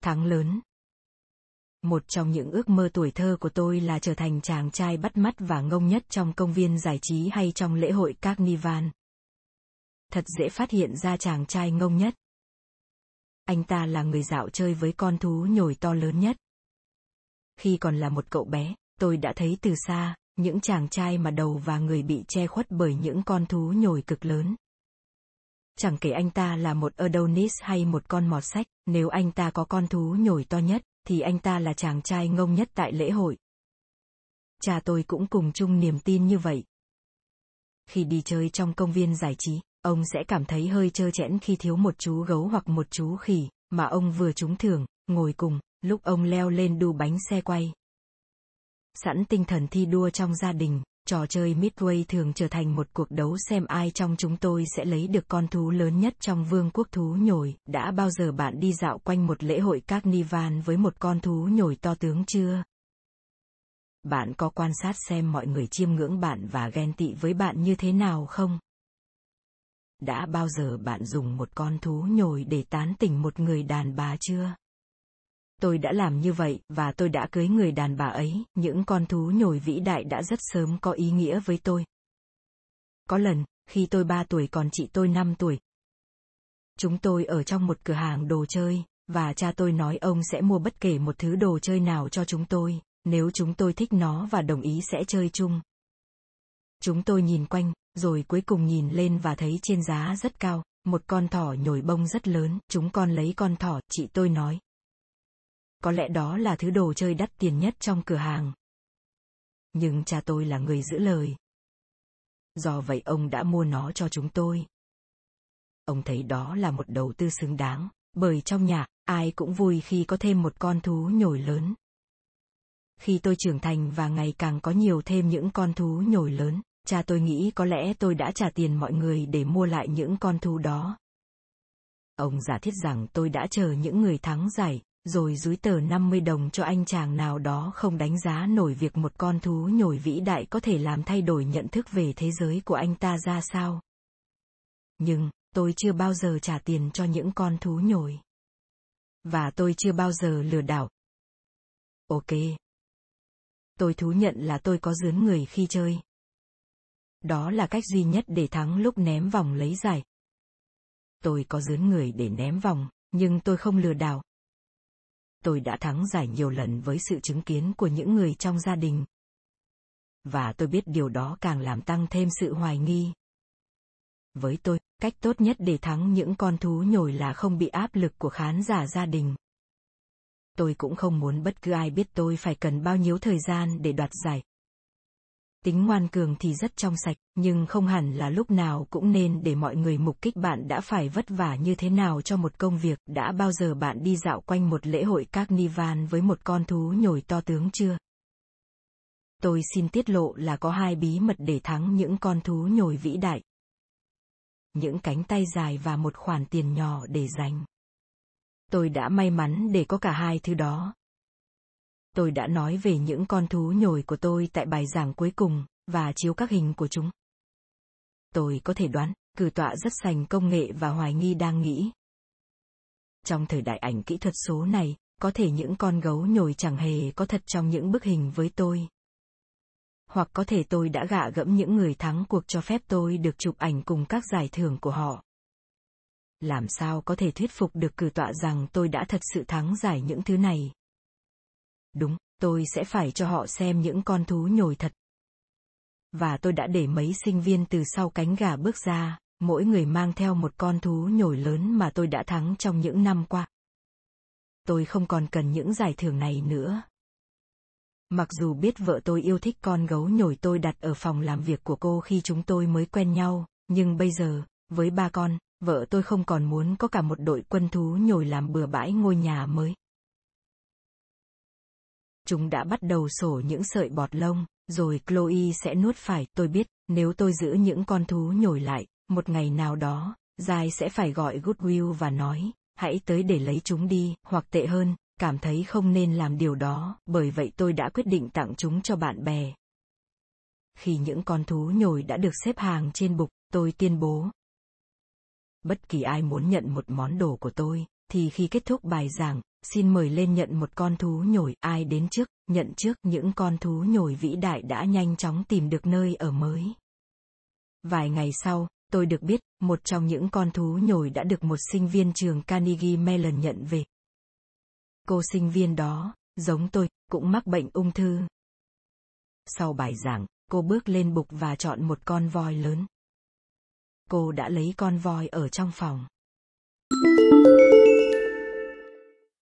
thắng lớn. Một trong những ước mơ tuổi thơ của tôi là trở thành chàng trai bắt mắt và ngông nhất trong công viên giải trí hay trong lễ hội Carnival. Thật dễ phát hiện ra chàng trai ngông nhất. Anh ta là người dạo chơi với con thú nhồi to lớn nhất. Khi còn là một cậu bé, tôi đã thấy từ xa, những chàng trai mà đầu và người bị che khuất bởi những con thú nhồi cực lớn. Chẳng kể anh ta là một Adonis hay một con mọt sách, nếu anh ta có con thú nhồi to nhất, thì anh ta là chàng trai ngông nhất tại lễ hội. Cha tôi cũng cùng chung niềm tin như vậy. Khi đi chơi trong công viên giải trí, ông sẽ cảm thấy hơi trơ trẽn khi thiếu một chú gấu hoặc một chú khỉ, mà ông vừa trúng thưởng, ngồi cùng, lúc ông leo lên đu bánh xe quay. Sẵn tinh thần thi đua trong gia đình, trò chơi Midway thường trở thành một cuộc đấu xem ai trong chúng tôi sẽ lấy được con thú lớn nhất trong vương quốc thú nhồi. Đã bao giờ bạn đi dạo quanh một lễ hội carnival với một con thú nhồi to tướng chưa? Bạn có quan sát xem mọi người chiêm ngưỡng bạn và ghen tị với bạn như thế nào không? Đã bao giờ bạn dùng một con thú nhồi để tán tỉnh một người đàn bà chưa? Tôi đã làm như vậy, và tôi đã cưới người đàn bà ấy, những con thú nhồi vĩ đại đã rất sớm có ý nghĩa với tôi. Có lần, khi tôi 3 tuổi còn chị tôi 5 tuổi. Chúng tôi ở trong một cửa hàng đồ chơi, và cha tôi nói ông sẽ mua bất kể một thứ đồ chơi nào cho chúng tôi, nếu chúng tôi thích nó và đồng ý sẽ chơi chung. Chúng tôi nhìn quanh, rồi cuối cùng nhìn lên và thấy trên giá rất cao, một con thỏ nhồi bông rất lớn, chúng con lấy con thỏ, chị tôi nói. Có lẽ đó là thứ đồ chơi đắt tiền nhất trong cửa hàng. Nhưng cha tôi là người giữ lời. Do vậy ông đã mua nó cho chúng tôi. Ông thấy đó là một đầu tư xứng đáng, bởi trong nhà, ai cũng vui khi có thêm một con thú nhồi lớn. Khi tôi trưởng thành và ngày càng có nhiều thêm những con thú nhồi lớn, cha tôi nghĩ có lẽ tôi đã trả tiền mọi người để mua lại những con thú đó. Ông giả thiết rằng tôi đã chờ những người thắng giải, rồi dúi tờ 50 đồng cho anh chàng nào đó không đánh giá nổi việc một con thú nhồi vĩ đại có thể làm thay đổi nhận thức về thế giới của anh ta ra sao. Nhưng, tôi chưa bao giờ trả tiền cho những con thú nhồi. Và tôi chưa bao giờ lừa đảo. Ok. Tôi thú nhận là tôi có dướn người khi chơi. Đó là cách duy nhất để thắng lúc ném vòng lấy giải. Tôi có dướn người để ném vòng, nhưng tôi không lừa đảo tôi đã thắng giải nhiều lần với sự chứng kiến của những người trong gia đình. Và tôi biết điều đó càng làm tăng thêm sự hoài nghi. Với tôi, cách tốt nhất để thắng những con thú nhồi là không bị áp lực của khán giả gia đình. Tôi cũng không muốn bất cứ ai biết tôi phải cần bao nhiêu thời gian để đoạt giải, Tính ngoan cường thì rất trong sạch, nhưng không hẳn là lúc nào cũng nên để mọi người mục kích bạn đã phải vất vả như thế nào cho một công việc. Đã bao giờ bạn đi dạo quanh một lễ hội carnival với một con thú nhồi to tướng chưa? Tôi xin tiết lộ là có hai bí mật để thắng những con thú nhồi vĩ đại. Những cánh tay dài và một khoản tiền nhỏ để dành. Tôi đã may mắn để có cả hai thứ đó, tôi đã nói về những con thú nhồi của tôi tại bài giảng cuối cùng, và chiếu các hình của chúng. Tôi có thể đoán, cử tọa rất sành công nghệ và hoài nghi đang nghĩ. Trong thời đại ảnh kỹ thuật số này, có thể những con gấu nhồi chẳng hề có thật trong những bức hình với tôi. Hoặc có thể tôi đã gạ gẫm những người thắng cuộc cho phép tôi được chụp ảnh cùng các giải thưởng của họ. Làm sao có thể thuyết phục được cử tọa rằng tôi đã thật sự thắng giải những thứ này? Đúng, tôi sẽ phải cho họ xem những con thú nhồi thật. Và tôi đã để mấy sinh viên từ sau cánh gà bước ra, mỗi người mang theo một con thú nhồi lớn mà tôi đã thắng trong những năm qua. Tôi không còn cần những giải thưởng này nữa. Mặc dù biết vợ tôi yêu thích con gấu nhồi tôi đặt ở phòng làm việc của cô khi chúng tôi mới quen nhau, nhưng bây giờ, với ba con, vợ tôi không còn muốn có cả một đội quân thú nhồi làm bừa bãi ngôi nhà mới. Chúng đã bắt đầu sổ những sợi bọt lông, rồi Chloe sẽ nuốt phải. Tôi biết, nếu tôi giữ những con thú nhồi lại, một ngày nào đó, Giai sẽ phải gọi Goodwill và nói, hãy tới để lấy chúng đi, hoặc tệ hơn, cảm thấy không nên làm điều đó, bởi vậy tôi đã quyết định tặng chúng cho bạn bè. Khi những con thú nhồi đã được xếp hàng trên bục, tôi tuyên bố. Bất kỳ ai muốn nhận một món đồ của tôi, thì khi kết thúc bài giảng, xin mời lên nhận một con thú nhồi, ai đến trước, nhận trước những con thú nhồi vĩ đại đã nhanh chóng tìm được nơi ở mới. Vài ngày sau, tôi được biết, một trong những con thú nhồi đã được một sinh viên trường Carnegie Mellon nhận về. Cô sinh viên đó, giống tôi, cũng mắc bệnh ung thư. Sau bài giảng, cô bước lên bục và chọn một con voi lớn. Cô đã lấy con voi ở trong phòng.